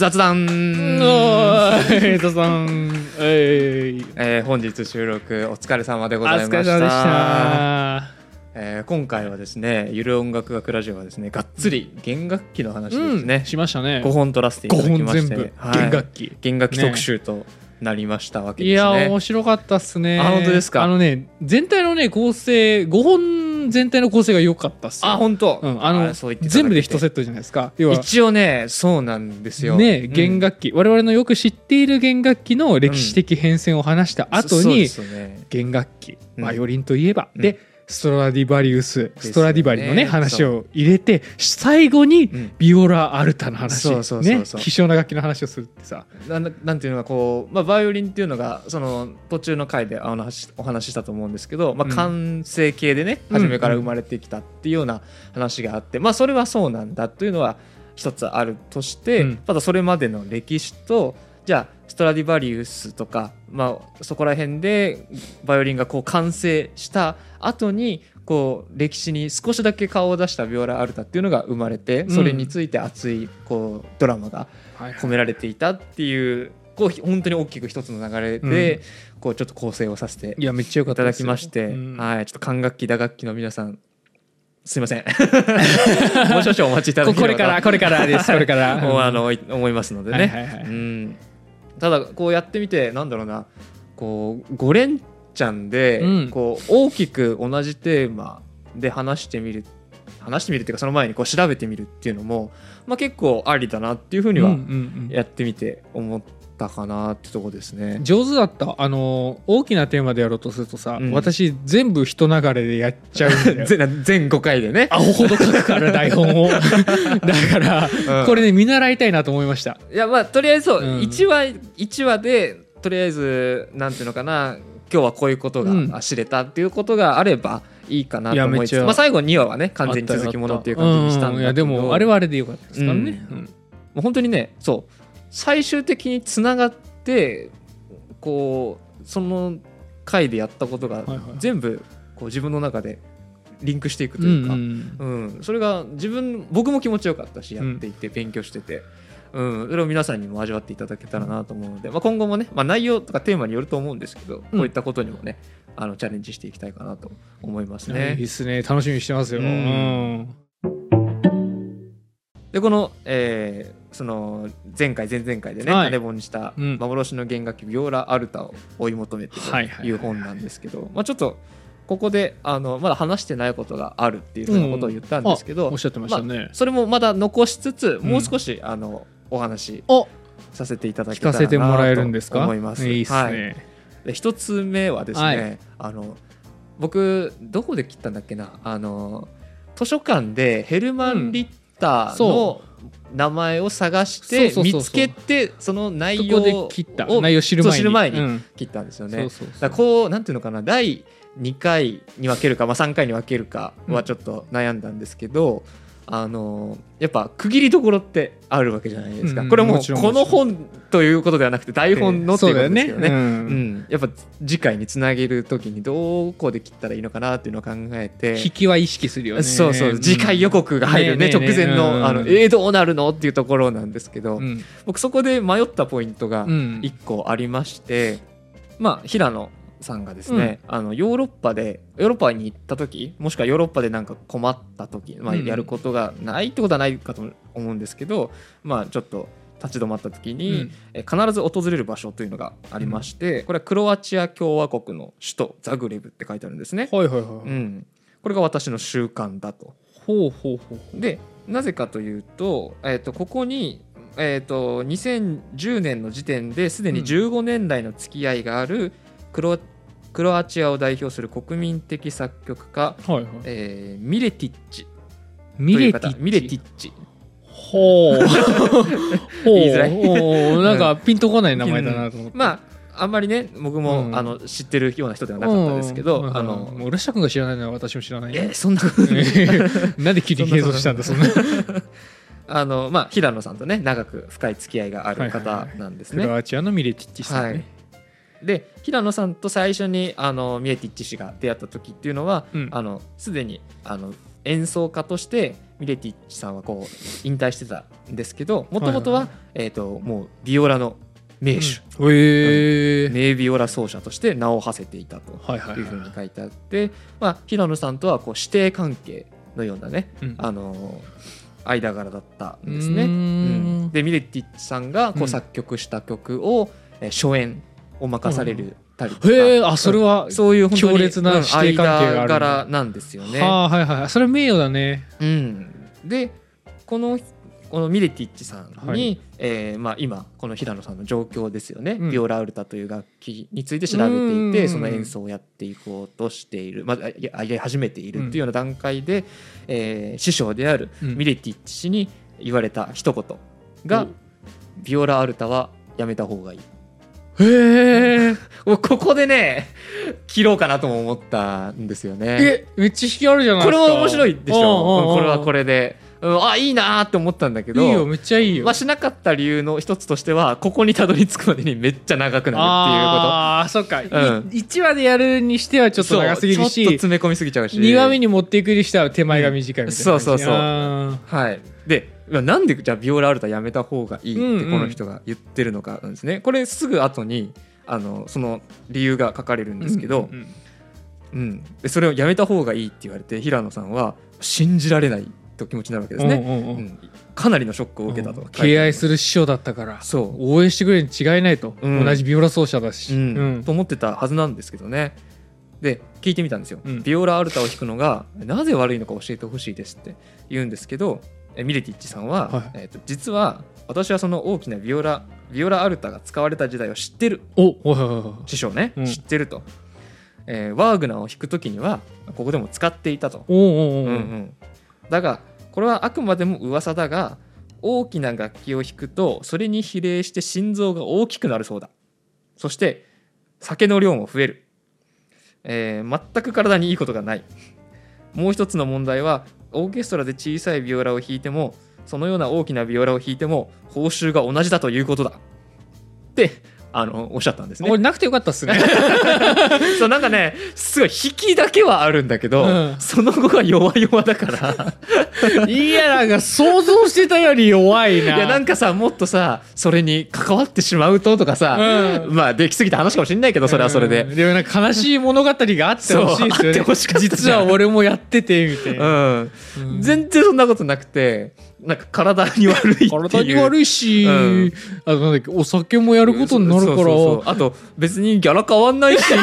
雑談。えーとさん、えー、えー本日収録お疲れ様でごおざいました。疲れ様でした。えー今回はですねゆる音楽学ラジオはですねがっつり弦楽器の話ですうん、ね、しましたね。5本取らせていただき5本まして。全部、はい。弦楽器。弦楽器特集となりましたわけですいや、ね面白かったっすね。あ本当ですか？あのね、全体のね、構成、5本全体の構成が良かったっすよ。あ本当、うん、あの全部で1セットじゃないですか。一応ねそうなんですよ。ね、弦楽器、我々のよく知っている弦楽器の歴史的変遷を話した後に、そうですよね。弦楽器うん。バイオリンといえば、うん。でストラディバリウス、ストラディバリのね話を入れて最後にうん。ビオラアルタの話そうそうそうねそう。希少な楽器の話をするってさ。なんなんていうのがこう、まあ、バイオリンっていうのがその途中の回であの話お話ししたと思うんですけど、まあ、うん。完成形でね、うん。初めから生まれてきたっていうような話があって、まあ、それはそうなんだというのは一つあるとして、うん。ただそれまでの歴史とじゃあストラディバリウスとか、まあ、そこら辺でバイオリンがこう完成した後にこう歴史に少しだけ顔を出したビオラ・アルタっていうのが生まれてそれについて熱いこうドラマが込められていたっていうこうひ本当に大きく一つの流れで、こうちょっと構成をさせていやめっちゃよかいただったですよ。きまして、うん。はい、ちょっと管楽器打楽器の皆さんすいません。もう少々お待ちいただこければ。とこれからこれからですこれから。もうあの思いますのでね、はいはいはい。うん、ただこうやってみてなんだろうなこう5連チャンで、うん。こう大きく同じテーマで話してみる話してみるっていうかその前にこう調べてみるっていうのも、まあ、結構ありだなっていうふうにはやってみて思ったかなってとこですね。上手だった。あの大きなテーマでやろうとするとさ、うん。私全部人流れでやっちゃうんだよ。全全5回でね。アホほど書くから台本を。だから、うん。これね見習いたいなと思いました。いやまあとりあえずそう、うん。1話一話でとりあえずなんていうのかな今日はこういうことうん。が知れたっていうことがあればいいかなと思いつつ、まあ、最後2話はね完全に続きものっていう感じにしたんだけど。ういやでもあれはあれでよかったですからね、うん。もう本当にねそう最終的につながってこうその回でやったことが全部こう自分の中でリンクしていくとうんいうか、うん。うん、それが自分僕も気持ちよかったしやっていて勉強してて、うん、それを皆さんにも味わっていただけたらなと思うので、まあ、今後もね、まあ、内容とかテーマによると思うんですけど、こういったことにもねあのチャレンジしていきたいかなと思いますいやいいね。ですね。楽しみにしてますよ、うん。うん。でこの,、えーその前回前々回でね、はい。種本にしたうん。幻の弦楽器ビオラ・アルタを追い求めてとはいう本なんですけど、まあ、ちょっとここであのまだ話してないことがあるっていうふうなことを言ったんですけど、おっしゃってましたね、それもまだ残しつつ、うん。もう少しあのお話お。させていただけ聞たらなと思います。いいっすはい、一つ目はですね、はい。あの僕どこで切ったんだっけな？あの図書館でヘルマン・リッターのそ名前を探して見つけてその内そ容こで切った。を内容知る前に。切ったんですよね。こうなんていうのかな。第2回に分けるか、まあ、3回に分けるかはちょっと悩んだんですけど、あのやっぱ区切りどころってあるわけじゃないですか、うん。これもこの本ということではなくて台本のっていうことですよね。ううん。ん。やっぱ次回につなげる時にどこで切ったらいいのかなっていうのを考えて。引きは意識するよね。そうそう。次回予告が入るね,、ねえねえねえ。直前の,、うん。あのえー、どうなるのっていうところなんですけど、うん。僕そこで迷ったポイントがうん。1個ありまして、まあ平野さんがですね、あのヨーロッパでヨーロッパに行った時もしくはヨーロッパでなんか困った時、まあ、うんやることがないってことはないかと思うんですけど、まあちょっと立ち止まった時に、うん。え必ず訪れる場所というのがありまして、これはクロアチア共和国の首都ザグレブって書いてあるんですね。はいはいはい、うん、これが私の習慣だと。ほうほうほうでなぜかというと,、えー、とここに、えー、と2010年の時点ですでにうん。15年来の付き合いがあるクロ,、クロアチアを代表する国民的作曲家、はいはい。えーミレティッチ。とミレティッチ？ミレティッチ。ほう。ほう。言いづらい。なんかピンとこない名前だなと思って、まああんまりね僕も、うん。あの知ってるような人ではなかったですけど、うん。あのもう浦下君が知らないのは私も知らないえそんな なんで急に継続したんだそんな。あの、まあ、平野さんとね長く深い付き合いがある方なんですね。クロアチアのミレティッチさんね、で平野さんと最初にあのミエティッチ氏が出会った時っていうのは、うん。あのすでにあの演奏家としてミレティッチさんはこう引退してたんですけどもともとは、えー、ともうビオラの名手、うん。名ビオラ奏者として名を馳せていたとはいうふうには書いてあって、まあ、平野さんとはこう師弟関係のようなね、いうん。あのー間柄だったんですね。うーん。うん。でミレティッチさんがこう作曲した曲を、えー初演を任されるたりとか、へえあそれはそういう強烈な師弟関係が柄なんですよね。はあはいはいそれ名誉だね。うん、でこのこのミレティッチさんに、はい。えーまあ、今この平野さんの状況ですよね、うん。ビオラアルタという楽器について調べていうん。てその演奏をやっていこうとしている、まあ、ややり始めているっていうような段階で、えー師匠であるうん。ミレティッチ氏に言われた一言が、ビオラアルタはやめた方がいい。へえもうここでね切ろうかなとも思ったんですよね。えめっちゃ引きあるじゃないこですか。れは面白いでしょ、うんこれはこれで、うん、あいいなーって思ったんだけど。いいよめっちゃいいよ。まあ、しなかった理由の一つとしてはここにたどり着くまでにめっちゃ長くなるああそっか、うん。1話でやるにしてはちっていうことょっと長すぎるそうちょっとし詰め込みすぎちゃうし。2話目に持っていくにしては手前が短いみたいなうん。そうそうそう。あはい。でまあなんでじゃあビオラアルタやめた方がいいってうんうん。この人が言ってるのかなんですね、これすぐ後にあのその理由が書かれるんーですけど、うんうんうん。でそれをやめた方がいいって言われて平野さんは信じられないと気持ちになるわけですね、うんうんうんうん。かなりのショックを受けたと、敬愛する師匠だったからそう。応援してくれるに違いないと、うん。同じビオラ奏者だし、うん。うん。と思ってたはずなんですけどね。で聞いてみたんですよ、うん。ビオラアルタを弾くのがなぜ悪いのか教えてほしいですって言うんですけどえミレティッチさんは、はい。えーと実は私はその大きなビオラビオラアルタが使われた時代を知ってる。おはいはいはい師匠ね、うん。知ってると、えーワーグナーを弾く時にはここでも使っていたと、だがこれはあくまでも噂だが大きな楽器を弾くとそれに比例して心臓が大きくなるそうだ。そして酒の量も増える、えー全く体にいいことがない。もう一つの問題はオーケストラで小さいビオラを弾いてもそのような大きなビオラを弾いても報酬が同じだということだ。ってあのおっしゃったんですね。なくてよかったっすね。そうなんかねすごい引きだけはあるんだけど、うん。その後が弱々だから。いやなんか想像してたより弱いな。いやなんかさもっとさそれに関わってしまうととかさ、うん。まあできすぎた話かもしれないけどそれはそれで、うんでもなんか悲しい物語があってほしいですよね。実は俺もやっててみたいな、全然そんなことなくてなんか体に悪いっていう。体に悪いし、うん。あとなんだっけお酒もやることになるから。あと別にギャラ変わんないし。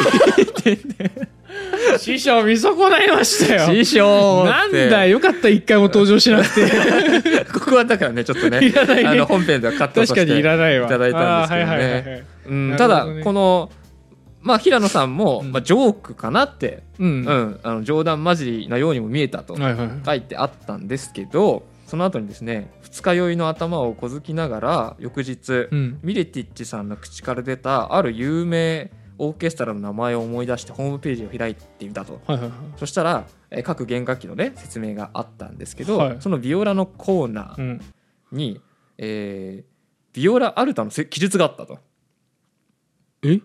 師匠見損ないましたよ。師匠なんだよ。かった一回も登場しなくて。ここはだからねちょっとねね。あの本編ではカットさせていただいたんですけどね。ただこのまあ平野さんも、うん。まあ、ジョークかなって、うん。うん。あの冗談交じりなようにも見えたとはいはい。書いてあったんですけどその後にですね二日酔いの頭をこずきながら翌日、うん。ミレティッチさんの口から出たある有名オーケストラの名前を思い出してホームページを開いてみたと。はいはいはい。そしたら、えー各弦楽器のね説明があったんですけど、はい。そのビオラのコーナーうん。に、えービオラアルタのせ記述があったと。え？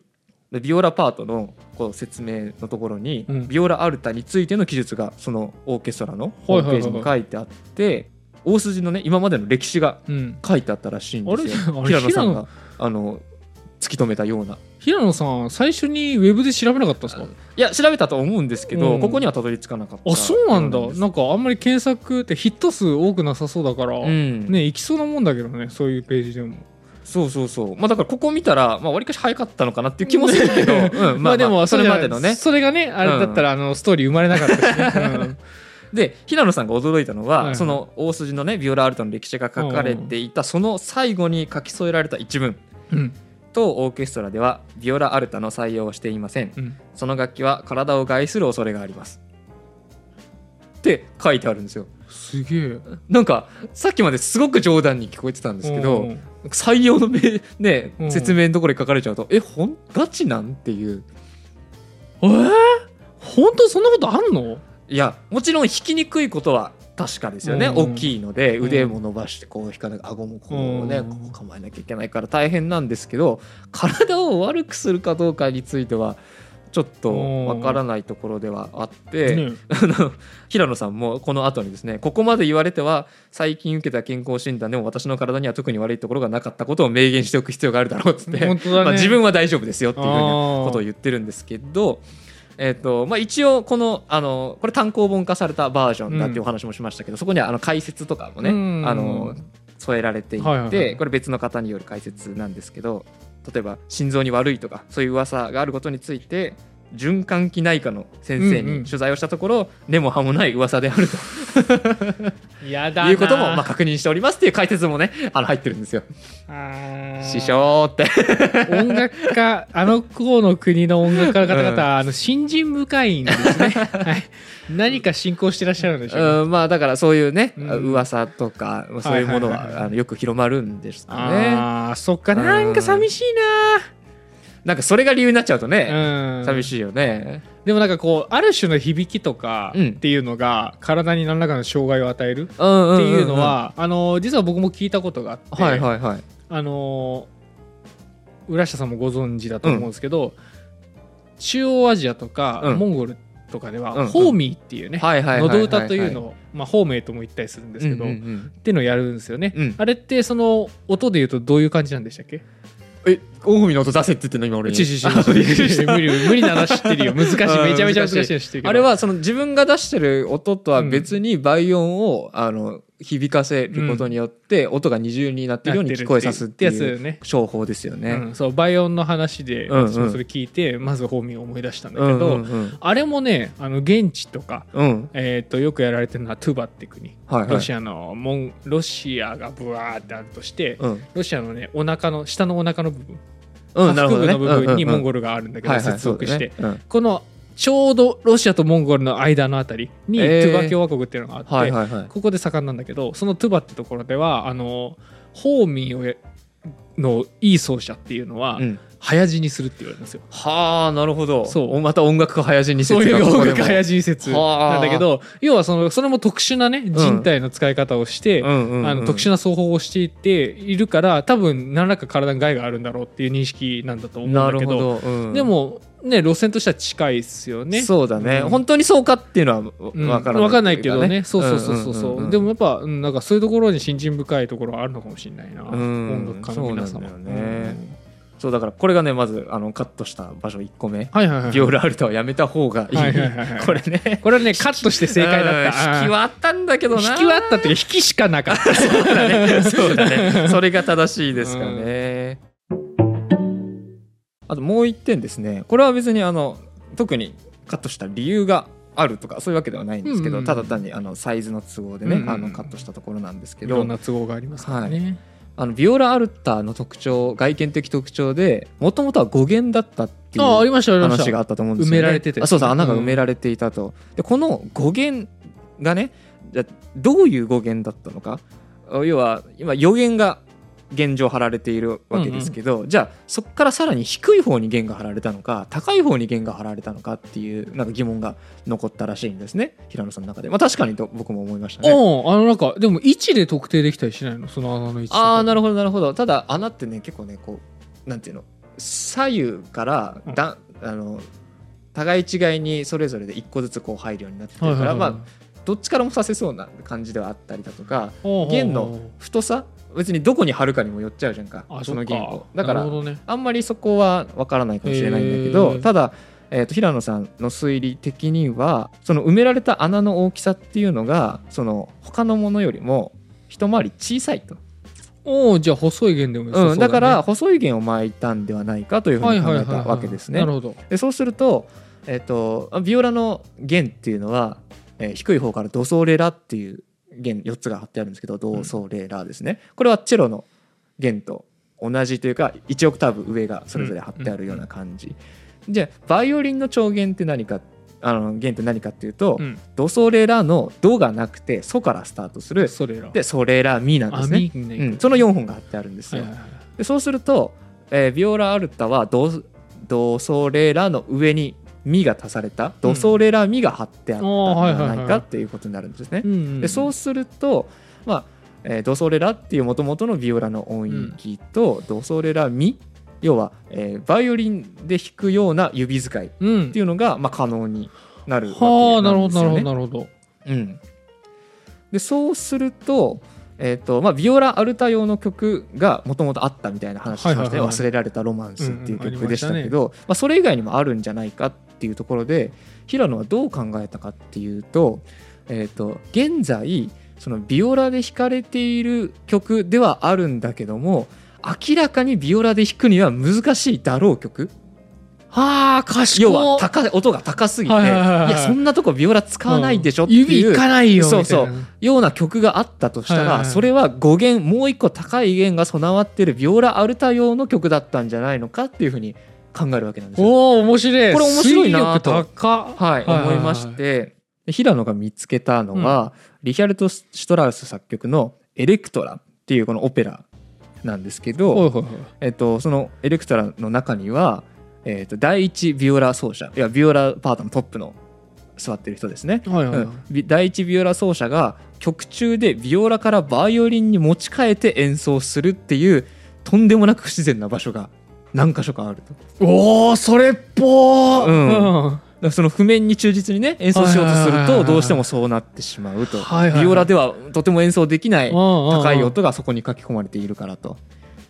でビオラパートのこう説明のところに、うん。ビオラアルタについての記述がそのオーケストラのホームページに書いてあって、大筋のね今までの歴史がうん。書いてあったらしいんですよ。あれあれ平野さん平があの突き止めたような。平野さん最初にウェブで調べなかったんですか？いや調べたと思うんですけど、うん。ここにはたどり着かなかったあそうなんだ。なんかあんまり検索ってヒット数多くなさそうだから、うん。ね行きそうなもんだけどねそういうページでも。そうそうそう。まあだからここ見たらまあ割かし早かったのかなっていう気もするけど、うん、まあでもそれまでのね。それがねあれだったら、あのストーリー生まれなかったしね、うん で平野さんが驚いたのは、はいはい。その大筋のねビオラアルトの歴史が書かれていたその最後に書き添えられた一文。うん。とオーケストラではビオラアルタの採用をしていません。うん。その楽器は体を害する恐れがあります。って書いてあるんですよ。すげえ。なんかさっきまですごく冗談に聞こえてたんですけど、うん。採用のめ、ねうん。説明のところに書かれちゃうとえほんガチなん？っていう。えー、本当そんなことあんの？いやもちろん弾きにくいことは確かですよね、うん。大きいのでうん。腕も伸ばしてこう弾かなきゃ顎もこうね、うん。こう構えなきゃいけないから大変なんですけど体を悪くするかどうかについてはちょっとわからないところではあって、ね。平野さんもこの後にですねここまで言われては最近受けた健康診断でも私の体には特に悪いところがなかったことを明言しておく必要があるだろうっつって、ね。まあ、自分は大丈夫ですよっていうふうなことを言ってるんですけど。えーとまあ、一応このあのこれ単行本化されたバージョンだっていうお話もしましたけど、そこにはあの解説とかもね、うん。あの添えられていて、はいはいはい。これ別の方による解説なんですけど例えば心臓に悪いとかそういう噂があることについて循環器内科の先生うんうん。に取材をしたところ、根も葉もない噂である やだいうこともまあ確認しておりますっていう解説もねあの入ってるんですよ。師匠って。音楽家 あの頃の国の音楽家の方々は、あの信心深いんですね、はい、何か信仰してらっしゃるんでしょうね、うんまあだからそういうね、うん。噂とかそういうものはあのよく広まるんですよね。あーそっかなんか寂しいなんかそれが理由になっちゃうとね、な、うん、寂しいよね。でもなんかこうある種の響きとかうんっていうのが体に何らかの障害を与えるっうんうんん。んていうのは、あの実は僕も聞いたことがあって、はいはいはい。あの浦下さんもご存知だと思うんですけど、中央アジアとか、うん。モンゴルとかでは、うんうん。ホーミーっていうね、はいはいはいはいはい。喉歌というのを、まあ、ホーメイとも言ったりするんですけど、うんうんっうん。ていうのをやるんですよね、うん。あれってその音で言うとどういう感じなんでしたっけ？え、大海の音出せって言ってんの今俺に？無理無理なの知ってるよ。難しい。うんめちゃめちゃ難しいの知ってるけど。あれはその自分が出してる音とは別に倍音をあの響かせることによって音が二重になってるように聞こえさすっていうやつね。商法ですよね。うん、そうバイオンの話でうんうん。私もそれ聞いて、まずホーミーを思い出したんだうんけど、うんうんあれもねあの現地とか、うん。えー、とよくやられてるのはトゥバって国、はいはい。ロシアのモンロシアがブワーってあるとして、うん。ロシアのねお腹の下のお腹の部分、うん腹部の部分にモンゴルルがあるんだけど、接続して、このちょうどロシアとモンゴルの間のあたりにトえー。ゥバ共和国っていうのがあって、うんはいはいはい。ここで盛んなんだけどそのトゥバってところではあのホーミーをやのいい奏者っていうのは、うん。早死にするって言われるんですよ。はあなるほど。そう。おまた音楽家早死にそういう音楽早死死に説はあ。なんだけど要はそのそれも特殊なね人体の使い方をして、うんあの特殊な奏法をしていっているから多分何らか体に害があるんだろうっていう認識なんだと思うんだけどほど、うん。でもね路線としては近いですよね。そうだね、うん。本当にそうかっていうのはうん。わからない、わかんないけどね。そうそうそうそう,、んんんん。でもやっぱうんなんかそういうところに信心深いところはあるのかもしれないな、うん。音楽家の皆様。そうね。そうだからこれがねまずあのカットした場所1個目、うんはいはいはい。ビオラアルトはやめた方がいい、はいはいはいはい。これね。これはねカットして正解だった。うん。引きはあったんだけどな。引きはあったっていうか引きしかなかった。そうだね。そうだね。それが正しいですかね、あともう一点ですね。これは別にあの特にカットした理由があるとかそういうわけではないんですけど、うんうんただ単にあのサイズの都合でね、うんうんあのカットしたところなんですけいどろんな都合がありますからね、あのビオラアルタの特徴外見的特徴でもともとは語源だったっていう話があったと思うんですよ、ね、埋められてて。あそうそう穴が埋められていたと、でこの語源がねじゃあどういう語源だったのか？要は今予言が現状貼られているわけですけど、じゃあそこからさらに低い方に弦が貼られたのか高い方に弦が貼られたのかっていうなんか疑問が残ったらしいんですね。平野さんの中で、まあ、確かにと僕も思いましたね。うんあのなんかでも位置で特定できたりしないの？その穴の位置ああなるほどなるほど。ただ穴ってね結構ねこうなんていうの？左右からだ、あの互い違いにそれぞれで一個ずつこう入るようになってるから、はいはいはいまあどっちからもさせそうな感じではあったりだとか弦の太さ別にどこに貼るかにもよっちゃうじゃんかあその弦そっをだからね。あんまりそこはわからないかもしれないんだけど、へー。ただ、えー、と平野さんの推理的にはその埋められた穴の大きさっていうのがその他のものよりも一回り小さいと、おおじゃあ細い弦でも良さそううん、だから細い弦を巻いたんではないかというふうに考えたわけですね。なるほど。でそうすると,、えー、とビオラの弦っていうのは、えー低い方からドソレラっていう弦4つが貼ってあるんですけどドソレラですね、これはチェロの弦と同じというか1オクターブ上がそれぞれ貼ってあるような感じ、じゃあバイオリンの調弦って何かあの弦って何かっていうと、うん。ドソレラのドがなくてソからスタートする。それらでソレラミなんですね、うん、その4本が貼ってあるんですよ、でそうすると、えービオラアルタはドドソレラの上にミが足されたドソレラミが貼ってあったん。ではないかっていうことになるんですね。うんうんでそうすると、まあえードソレラっていうもともとのビオラの音域と、ドソレラミ要は、えーバイオリンで弾くような指使いっうんていうのが、まあ、可能になるわはあなるほけなんですよね。どなるほどなるほど。うん、でそうすると,、えーとまあ、ビオラアルタ用の曲がもともとあったみたいな話しました忘れられたロマンス」っていううんうん曲でしたけど、まあ、それ以外にもあるんじゃないかっていうところで平野はどう考えたかっていうと,、えー、と現在そのビオラで弾かれている曲ではあるんだけども明らかにビオラで弾くには難しいだろう曲。はあ賢い要は高い音が高すぎて、はいいはいはいはい。やそんなとこビオラ使わないでしょっていう、指いかないよそうそうような曲があったとしたら、はいはいはい。それは語源もう一個高い弦が備わってるビオラアルタ用の曲だったんじゃないのかっていうふうに考えるわけなんですよ。おお面白い。これ面白いなと。はい、思いまして。で平野が見つけたのは、リヒャルト・シュトラウス作曲の「エレクトラ」っていうこのオペラなんですけど、はいはいはい。えっと、そのエレクトラの中には、えっと、第一ビオラ奏者いやビオラパートのトップの座ってる人ですね、はいはいはい。うん。ビ第一ビオラ奏者が曲中でビオラからバイオリンに持ち替えて演奏するっていうとんでもなく不自然な場所が何箇所かあると。おおそれっぽー。うん。うん。だからその譜面に忠実にね演奏しようとするとどうしてもそうなってしまうと。はいはいはい。ビオラではとても演奏できない高高い音がそこに書き込まれているからと。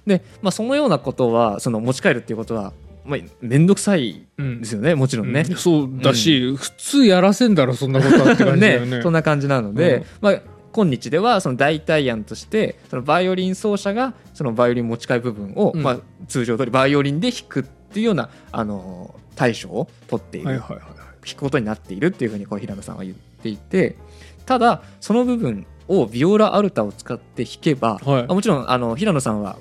で、まあ、そのようなことはその持ち帰るっていうことは、まあ、面倒くさいですよねもちろんね。うん。そうだし、普通やらせんだろそんなことはって感じだよね。ねそんな感じなので、うん。まあ、今日ではその代替案としてそのバイオリン奏者がそのバイオリン持ち替え部分を、まあ、通常通りバイオリンで弾くっていうようなあの対処を取っている、はいはいはい弾くことになっているっていうふうにこう平野さんは言っていてただその部分をビオラアルタを使って弾けば、はいもちろんあの平野さんは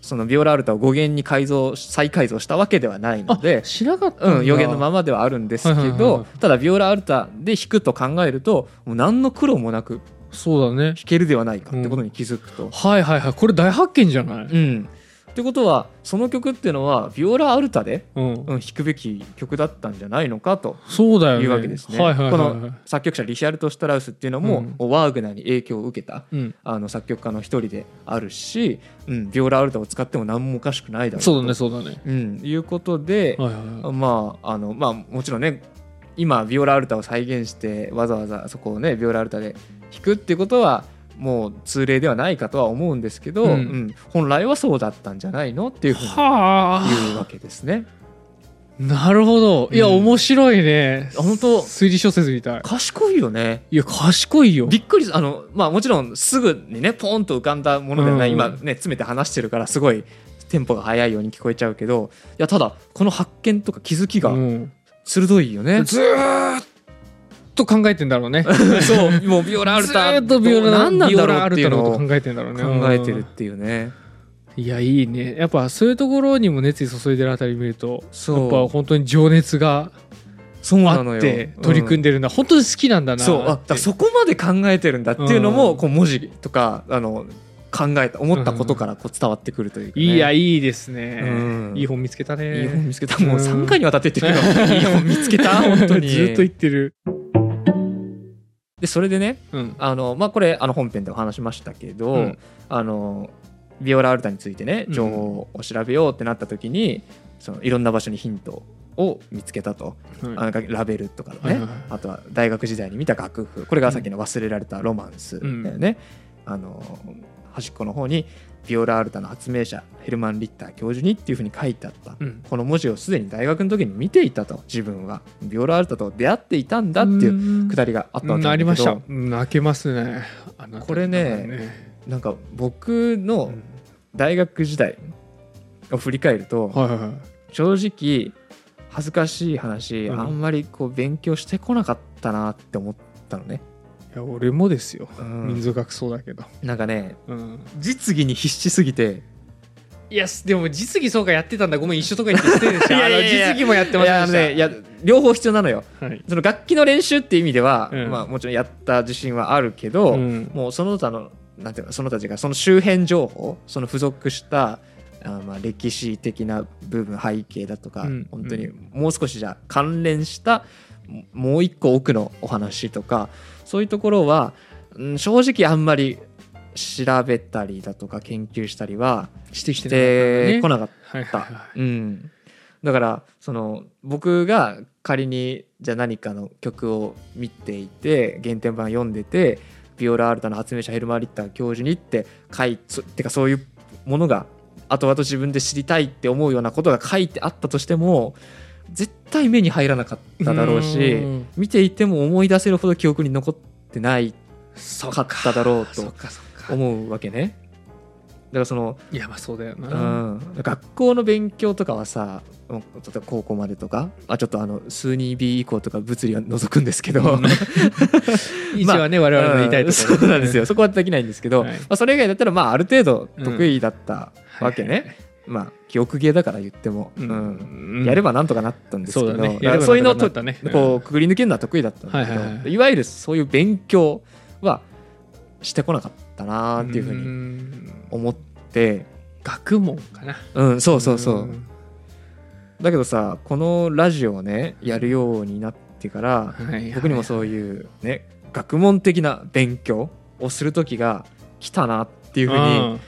そのビオラアルタを語源に改造再改造したわけではないのであしなかうん、予言のままではあるんですけどただビオラアルタで弾くと考えるともう何の苦労もなくそうだね。弾けるではないかってことに気づくと。はいはいはい。これ大発見じゃない？うん。ってことはその曲っていうのはビオラアルタで、うん。うん、弾くべき曲だったんじゃないのかとそうだよね。いうわけですね。はいはいはいこはい。の作曲者リヒャルト・シュトラウスっていうのも、うん。ワーグナーに影響を受けたうん。あの作曲家の一人であるし、うん、ビオラアルタを使っても何もおかしくないだろうと。そうだねそうだね。うん、いうことで、はいはいはい。まああのまあもちろんね今ビオラアルタを再現してわざわざそこをねビオラアルタで弾くっていうことはもう通例ではないかとは思うんですけど、うん。うん。本来はそうだったんじゃないのっていうふうには言うわけですね。あなるほど。いやうん面白いね。本当。推理小説みたい。賢いよね。いや賢いよ。びっくりすあのまあもちろんすぐにねポンと浮かんだものではない、うん。今ね詰めて話してるからすごいテンポが速いように聞こえちゃうけどいやただこの発見とか気づきがうん。鋭いよね。ずーっと考えてんだろうね。そうもうビオラアルずターっとビオラ何なんだろうっていうのを考えてんだろうね。考えてるっていうね。いやいいね。やっぱそういうところにも熱意注いでるあたり見るとやっぱ本当に情熱がそうなあって取り組んでるん。だ、本当に好きなんだなそうあそこまで考えてるんだっていうのも、うん。こう文字とかあの考えた思ったことからこう伝わってくるというか、ね。いやいいですね、うん。いい本見つけたね。いい本見つけた。もううん3回にわたって言ってるけどいい本見つけた 本当に。ずっと言ってるでそれでねうん。あの、まあ、これあの本編でお話しましたけど、うん。あのビオラアルタについてね情報を調べようってなった時に、そのいろんな場所にヒントを見つけたと、はい。あのラベルとかね、はいあとは大学時代に見た楽譜これがさっきの忘れられたロマンスだよね、あの端っこの方にビオラアルタの発明者ヘルマン・リッター教授にっていうふうに書いてあった、うん。この文字をすでに大学の時に見ていたと自分は。ビオラアルタと出会っていたんだっていうくだりがあったわけうんなりました。うん泣けますね。これねなんか僕のうん。大学時代を振り返ると、はいはいはい。正直恥ずかしい話、うん。あんまりこう勉強してこなかったなって思ったのね、いや俺もですよ、うん。民族学そうだけど、なんかねうん、実技に必死すぎて。いやでも実技そうかやってたんだ。ごめん一緒とか言って失礼でしいやいや実技もやってました。やあのねいや両方必要なのよ。はい。その楽器の練習っていう意味では、うん。まあ、もちろんやった自信はあるけど、うん。もうその他のなんていうのその他たちがその周辺情報その付属したあまあ歴史的な部分背景だとか、うん。本当にもう少しじゃあ関連したももう一個奥のお話とかそういうところは、うん正直あんまり調べたりだとか研究したりはしてきしてこななかった。だからその僕が仮にじゃあ何かの曲を見ていて原点版読んでてビオラ・アルタの発明者ヘルマー・リッター教授にって書いそてかそういうものが後々自分で知りたいって思うようなことが書いてあったとしても絶対目に入らなかっただろうしうん。見ていても思い出せるほど記憶に残ってないそか。っただろうと思うわけね。だからそのいやまあそうだよな、うん、学校の勉強とかはさうん例えば高校までとかあちょっとあの数 2B 以降とか物理は除くんですけど、うん。一応はね、我々の言いたいところ、うん。そうなんですよ。そこはできないんですけど、はい。まあ、それ以外だったらまあある程度得意だったわけね、まあ記憶ゲーだから言っても、ううん。ん。やればなんとかなったんですけどそうだね。そういうのをねこうくぐり抜けるのは得意だったんだけど、はいはいはい。いわゆるそういう勉強はしてこなかったなっていうふうにん。思って、学問かな。うん、そうそうそう、ん。だけどさこのラジオをねやるようになってからはいはい僕にもそういうね学問的な勉強をする時が来たなっていうふうに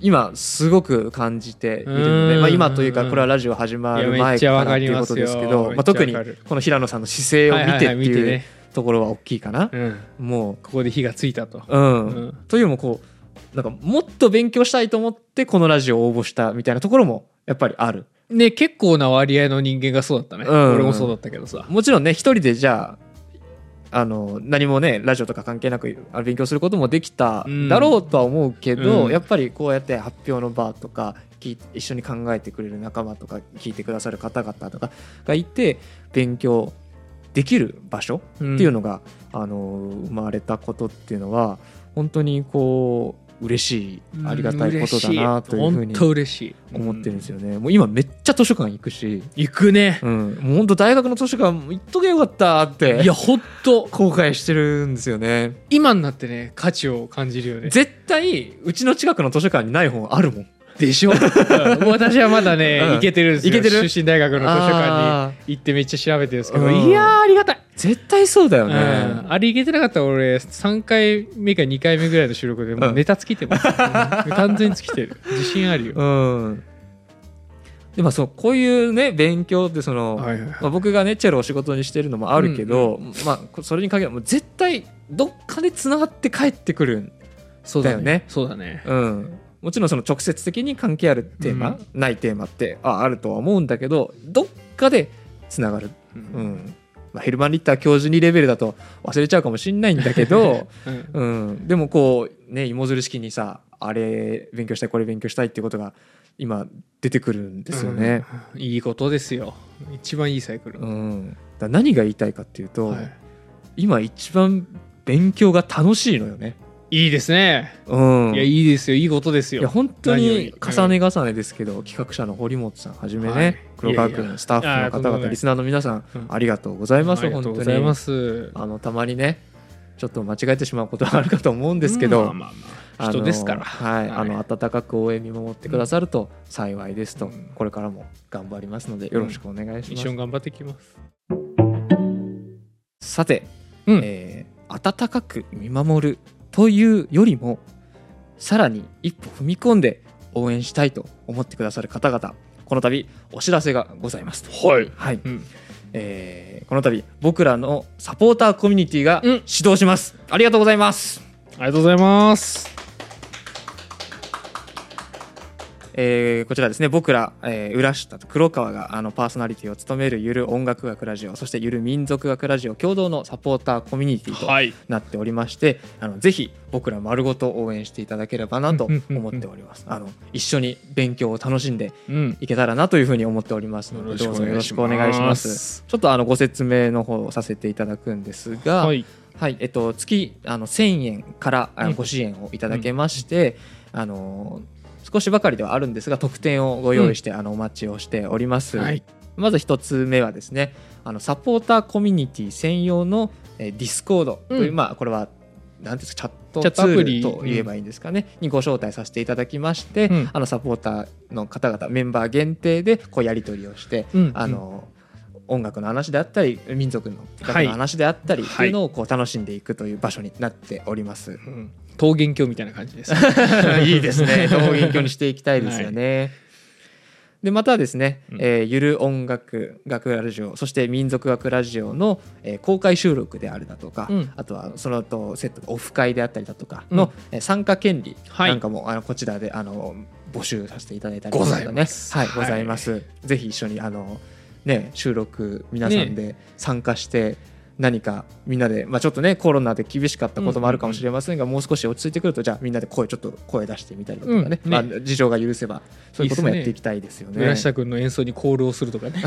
今すごく感じているので、うん。まあ、今というかこれはラジオ始まる前かからっていうことですけど、まあ、特にこの平野さんの姿勢を見てってはいうねところは大きいかな。うん。もここで火がついたと、う、うん。うん。というもこうなんかもっと勉強したいと思ってこのラジオを応募したみたいなところもやっぱりある。ね結構な割合の人間がそうだったね、うん。俺もそうだったけどさ。もちろんね一人でじゃああの何もねラジオとか関係なく勉強することもできただろうとは思うけど、うん。やっぱりこうやって発表の場とか一緒に考えてくれる仲間とか聞いてくださる方々とかがいて勉強できる場所ってっていうのが、あの生まれたことっていうのは本当にこう嬉しい。ありがたいことだなというふうに本当嬉しい。思ってるんですよね。もう今めっちゃ図書館行くし、行くね。うん、もう本当大学の図書館行っとけよかったっていや本当後悔してるんですよね。今になってね価値を感じるよね。絶対うちの近くの図書館にない本あるもん。でしょ、うん。私はまだね、うん。行けてるんですよ。行けてる？出身大学の図書館に行ってめっちゃ調べてるんですけど、うんいやーありがたい、絶対そうだようん。ね。あれ行けてなかったら俺3回目か2回目ぐらいの収録でもうネタ尽きてます、う ん完全に尽きてる。自信あるよ、うん。でまあそうこういうね勉強ってその、はいはいはい。まあ、僕がねチェロを仕事にしてるのもあるけど、まあそれに限らずもう絶対どっかでつながって帰ってくるんそうだよね。そうだね。うん、もちろんその直接的に関係あるテーマ、ないテーマってああるとは思うんだけどどっかでつながる、ううん。んまあ、ヘルマン・リッター教授にレベルだと忘れちゃうかもしんないんだけど、うん。うん、でもこうね芋づる式にさあれ勉強したいこれ勉強したいっていうことが今出てくるんですよね。うん。いいことですよ。一番いいサイクル、うん。だ何が言いたいかっていうと、はい。今一番勉強が楽しいのよね。いいですね、うん、いやいいですよ。いいことですよ。いや本当に重ね重ねですけど、企画者の堀本さんはじめね、はい。黒川君スタッフの方々リスナーの皆さん、うん。ありがとうございますありがと本当にうございます。あのたまにねちょっと間違えてしまうことはあるかと思うんですけど、人ですから。はい、はい。あの温かく応援見守ってくださると幸いですと、うん。これからも頑張りますのでよろしくお願いします、一緒に頑張っていきます。さて、うん。えー温かく見守るというよりもさらに一歩踏み込んで応援したいと思ってくださる方々この度お知らせがございます。とはい、はい、うん、えーこの度僕らのサポーターコミュニティがうん。始動します、ありがとうございます。ありがとうございますえーこちらですね。僕ら、えー浦下と黒川があのパーソナリティを務めるゆる音楽学ラジオそしてゆる民族学ラジオ共同のサポーターコミュニティとはい。なっておりましてあのぜひ僕ら丸ごと応援していただければなと思っております。あの一緒に勉強を楽しんでうん。いけたらなというふうに思っておりますのでどうぞよろしくお願いします。ちょっとあのご説明の方をさせていただくんですが、はい。はい、えっと、月あの1000円からあうん。のご支援をいただけまして、あの少しばかりではあるんですが特典をご用意して、あのお待ちをしております、はい。まず一つ目はですねあのサポーターコミュニティ専用の、えー、 Discord という、うん。まあこれはなんですかチャットツールと言えばいいんですかね、にご招待させていただきまして、うん。あのサポーターの方々メンバー限定でこうやり取りをして、うん。あの音楽の話であったり民族のはい。の話であったりっていうのをこう楽しんでいくという場所になっております。うん桃源郷みたいな感じです。いいですね。桃源郷にしていきたいですよね、でまたですね、うん。えーゆる音楽学ラジオそして民族学ラジオの、えー公開収録であるだとか、うん。あとはそのとセットでオフ会であったりだとかの、うん。えー参加権利はい。なんかも、あのこちらであの募集させていただいたりとかございます。はい、はい。ございます。ぜひ一緒にあのね収録皆さんで参加して、何かみんなで、まあ、ちょっとねコロナで厳しかったこともあるかもしれませんが、もう少し落ち着いてくるとじゃあみんなで声ちょっと声出してみたりだとかね,、うん。ね。まあ、事情が許せばそういうこともやっていきたいですよね。村下君の演奏にコールをするとかね。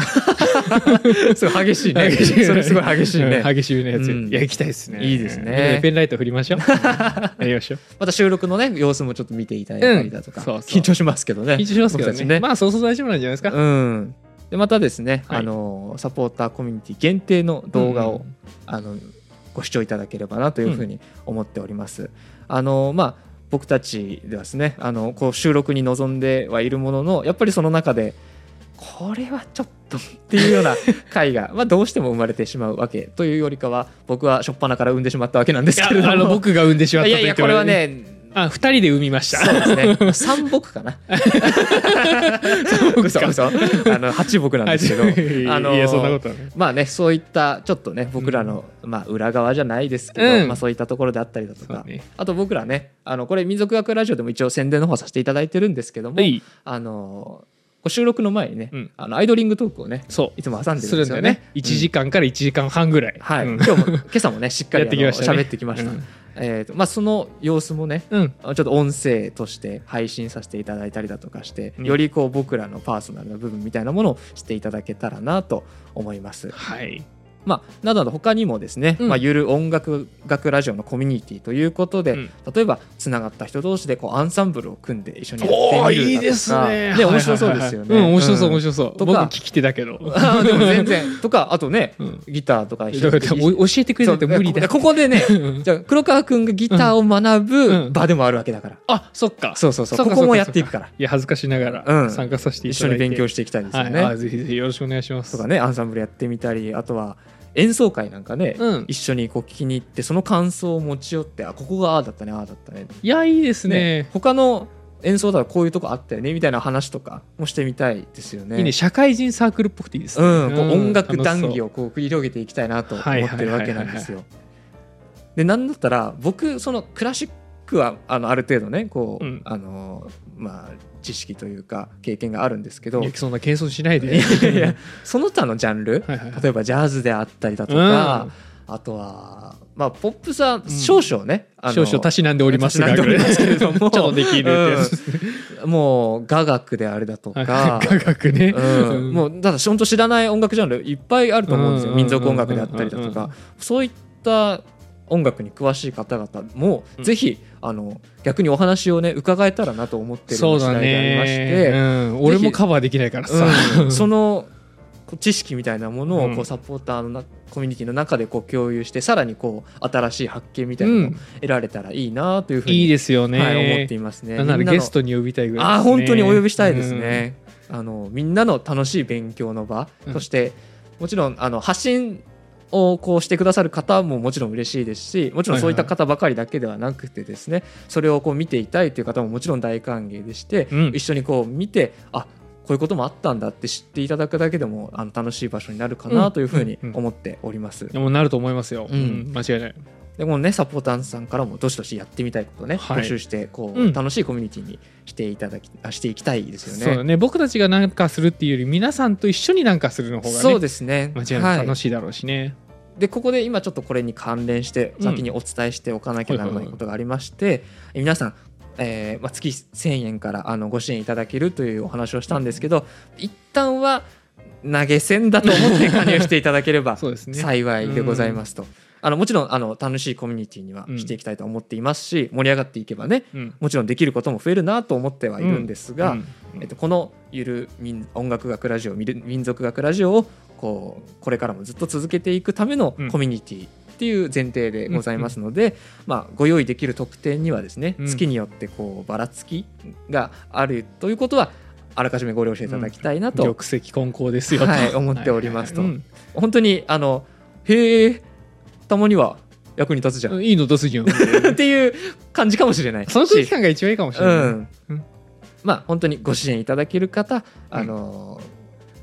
すごい激しいね。激しいそれすごい激しいね。うん。激しいね。やつ、うん。いや行きたいですね。いいですね。ペンライト振りましょう。やりましょう。また収録のね様子もちょっと見ていただいたりだとか、うん。そうそう。緊張しますけどね。緊張しますけどね。ね。まあそうそう大丈夫なんじゃないですか、うん。でまたですね、はい。あのサポーターコミュニティ限定の動画を、うんあのご視聴いただければなというふうに思っております。あのまあ僕たちではですねあのこう収録に臨んではいるもののやっぱりその中でこれはちょっとっていうような 回が、まあ、どうしても生まれてしまうわけというよりかは僕は初っ端から産んでしまったわけなんですけれども。僕が産んでしまったといやいやこれはねあ二人で産みました。そうですね。三木かな。嘘嘘あの八木なんですけどあのまあねそういったちょっとね僕らの、まあ、裏側じゃないですけど、うん。まあ、そういったところであったりだとか、あと僕らねあのこれ民族学ラジオでも一応宣伝の方させていただいてるんですけども、はい。あの収録の前にね、うん。あのアイドリングトークをねそいつも挟んうでするんですよね。るんだよね。1時間から1時間半ぐらい。はい、うん。今日も今朝もねしっかりやってきましたね。喋ってきました、うん。えーとまあ、その様子もねうん。ちょっと音声として配信させていただいたりだとかして、うん。よりこう僕らのパーソナルな部分みたいなものを知っていただけたらなと思います。はいまあ、などなど他にもですね、うん。まあ、ゆる音楽学ラジオのコミュニティということで、うん。例えばつながった人同士でこうアンサンブルを組んで一緒にやってみるいいですね。ね面白そうですよね。うん面白そう面白そう。とか。僕聞き手だけど。でも全然。とかあとねうん。ギターとか教えてくれないと無理だここでねうん。じゃあ黒川君がギターを学うん。ぶ場でもあるわけだから、あそっか。そうそうそう。ここもやっていくから。いや恥ずかしながらうん。参加させてい一緒に勉強していきたいですよね。はい。あぜひぜひよろしくお願いします。とかねアンサンブルやってみたりあとは演奏会なんかね、うん。一緒にこう聞きに行ってその感想を持ち寄ってあここがああだったねああだったね。いやいいですね。他の演奏だとこういうとこあったよねみたいな話とかもしてみたいですよね。いいね社会人サークルっぽくていいですね。うん、こう音楽談義ををこう繰り広げていきたいなと思はいってるわけなんですよ。でなんだったら僕そのクラシックはあのある程度ねこう、うん。あのまあ知識というか経験があるんですけど。そんな謙遜しないで。その他のジャンルはいはいはい。例えばジャズであったりだとか、あとはまあポップスは少々ね、少々たしなんでおりますがちょっとできるうん。もう雅楽であれだとか科学ね。うん、もうただ本当知らない音楽ジャンルいっぱいあると思うんですよ。うん。民族音楽であったりだとうんうんかそういった音楽に詳しい方々もうん。ぜひあの逆にお話をね伺えたらなと思ってるそうだ次第でありましね、て、うん、俺もカバーできないからさ、うん。その知識みたいなものをうん。こうサポーターのなコミュニティの中でこう共有してさらにこう新しい発見みたいなのをうん得られたらいいなというふうに、いいですよね、はい、思っていますね。なゲストに呼びたいぐらいね、あー本当にお呼びしたいですね、あのみんなの楽しい勉強の場、うん。そしてもちろんあの発信をこうしてくださる方ももちろん嬉しいですしもちろんそういった方ばかりだけではなくてですね、それをこう見ていたいという方ももちろん大歓迎でして、うん。一緒にこう見てあこういうこともあったんだって知っていただくだけでもあの楽しい場所になるかなというふうにうん。うん。思っております。でもなると思いますよ、うん。うん。間違いないでもねサポーターさんからもどしどしやってみたいことをね、はい。募集してこう、うん。楽しいコミュニティにしていただきあしていきたいですよね。そうだね僕たちが何かするっていうより皆さんと一緒に何かするの方がねそうですね。間違いなくはい。楽しいだろうしね、でここで今ちょっとこれに関連してうん。先にお伝えしておかなきゃならないことがありまして、皆さん、えーまあ、月1000円からあのご支援いただけるというお話をしたんですけど一旦は投げ銭だと思って加入していただければ そうですね。幸いでございますと。あのもちろんあの楽しいコミュニティにはしていきたいと思っていますし、盛り上がっていけばねうん。もちろんできることも増えるなと思ってはいるんですが、うん。えっと、このゆる民音楽学ラジオ民族学ラジオをこうこれからもずっと続けていくためのうん。コミュニティっていう前提でございますので、まあ、ご用意できる特典にはですね、うん。月によってこうばらつきがあるということはあらかじめご了承いただきたいなと、玉石混交ですよと、はい思っておりますと。はいはい本当にあのへえたまには役に立つじゃん。いいの出すじゃん。っていう感じかもしれない。その空気し感が一番いいかもしれうない、ん。まあ本当にご支援いただける方あの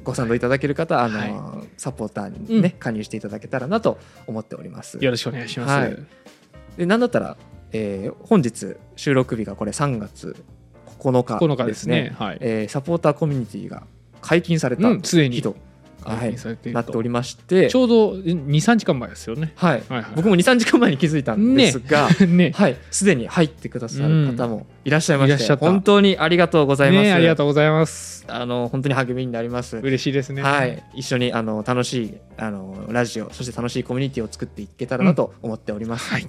ご賛同いただける方あの、サポーターにね、加入していただけたらなと思っております。よろしくお願いします、はい。でなんだったら、えー本日収録日がこれ3月9日9日でですすね。ねはい、えーサポーターコミュニティが解禁されたうんすでに。日と、はい。なっておりまして。ちょうど23時間前ですよね。はい、はいはい。僕も23時間前に気づいたんですが、ね。はい、すでに入ってくださる方もいらっしゃいまして、うん。本当にありがとうございます。ねありがとうございます。あの本当に励みになります。嬉しいですね。はい、一緒にあの楽しいあのラジオそして楽しいコミュニティを作っていけたらなと思っております。はい。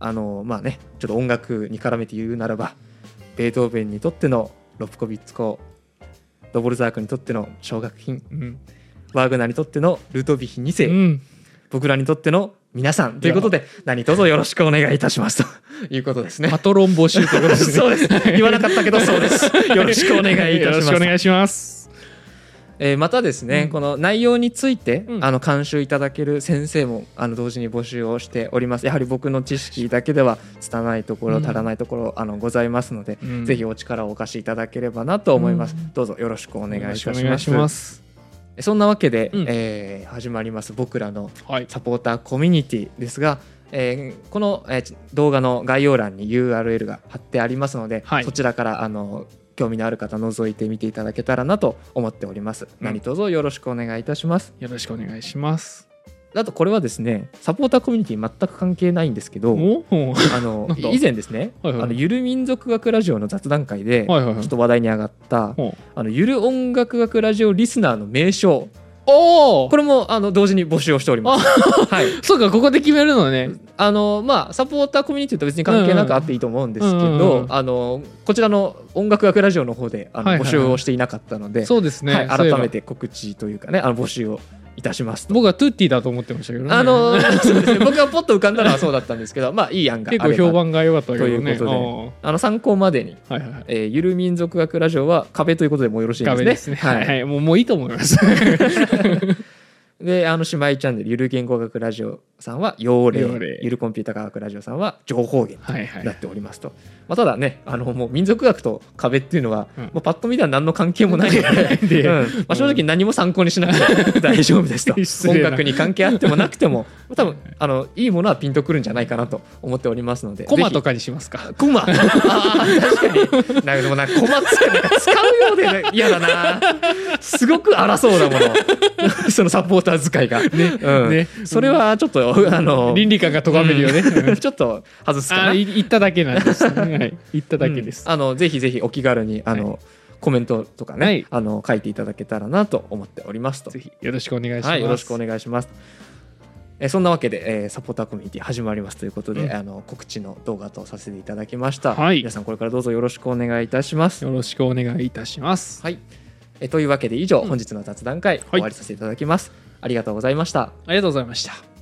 あのまあねちょっと音楽に絡めて言うならばベートーベンにとってのロプコビッツコドボルザークにとっての奨学金。うん、ワーグナーにとってのルートヴィヒ2世、うん、僕らにとっての皆さんということで何卒よろしくお願いいたしますと いうことですねパ。トロン募集ということですねそうです。言わなかったけどそうです。よろしくお願いいたします。よろしくお願いしますえーまたですね、うんこの内容について、うんあの監修いただける先生もあの同時に募集をしております。やはり僕の知識だけでは拙いところ、うん足らないところあのございますので、うんぜひお力をお貸しいただければなと思います。うんどうぞよろしくお願いいたします。そんなわけで、うん。えー始まります僕らのはい。サポーターコミュニティですが、えーこの、えー動画の概要欄に URL が貼ってありますので、はい。そちらからあの興味のある方覗いてみていただけたらなと思っております。うん。何卒よろしくお願いいたします。よろしくお願いしますあとこれはですねサポーターコミュニティ全く関係ないんですけどあの 以前ですねはいはい。あのゆる民族学ラジオの雑談会で、ちょっと話題に上がったほあのゆる音楽学ラジオリスナーの名称。おお。これもあの同時に募集をしております。はい。そうかここで決めるのね。あのまあ、サポーターコミュニティと別に関係なくあっていいと思うんですけどうんあのこちらの音楽学ラジオの方であの募集をしていなかったので、そうですね、はい改めて告知というかねあの募集をいたしますと。僕はトゥッティだと思ってましたけどね。あのそうですね、僕がポッと浮かんだのはそうだったんですけど、まあいい案が結構評判が良かったけどね。ということで。あの参考までに、はいはいはい。えーゆる民族学ラジオは壁ということでもよろしいですね。壁ですね。はい、ははい。い、もうもういいと思います。であの姉妹チャンネルゆる言語学ラジオさんは幼霊。ゆるコンピュータ科学ラジオさんは情報源はいはい。なっておりますと、まあ、ただねあのもう民族学と壁っていうのは、うん。もうパッと見では何の関係もない ので でうん。まあ、正直何も参考にしなくて 大丈夫ですと。音楽に関係あってもなくても多分あのいいものはピンとくるんじゃないかなと思っておりますのでかコマとかにしますか？コマ。確かに。なでもなんかコマ使うようでね嫌だな。すごく荒そうなもの。そのサポーター使いが、うん。ね。それはちょっとあの倫理観が咎めるよね、うん。ちょっと外すかな。言っただけなんです、はい、言っただけです、うん。あのぜひぜひお気軽にあの、コメントとかね、はい。あの書いていただけたらなと思っております。とぜひよろしくお願いします、はい、よろしくお願いします。えーそんなわけで、えーサポーターコミュニティ始まりますということで、うん。あの告知の動画とさせていただきました、はい。皆さんこれからどうぞよろしくお願いいたします。よろしくお願いいたします。はい、えーというわけで以上、うん。本日の雑談会、終わりさせていただきます。ありがとうございました。ありがとうございました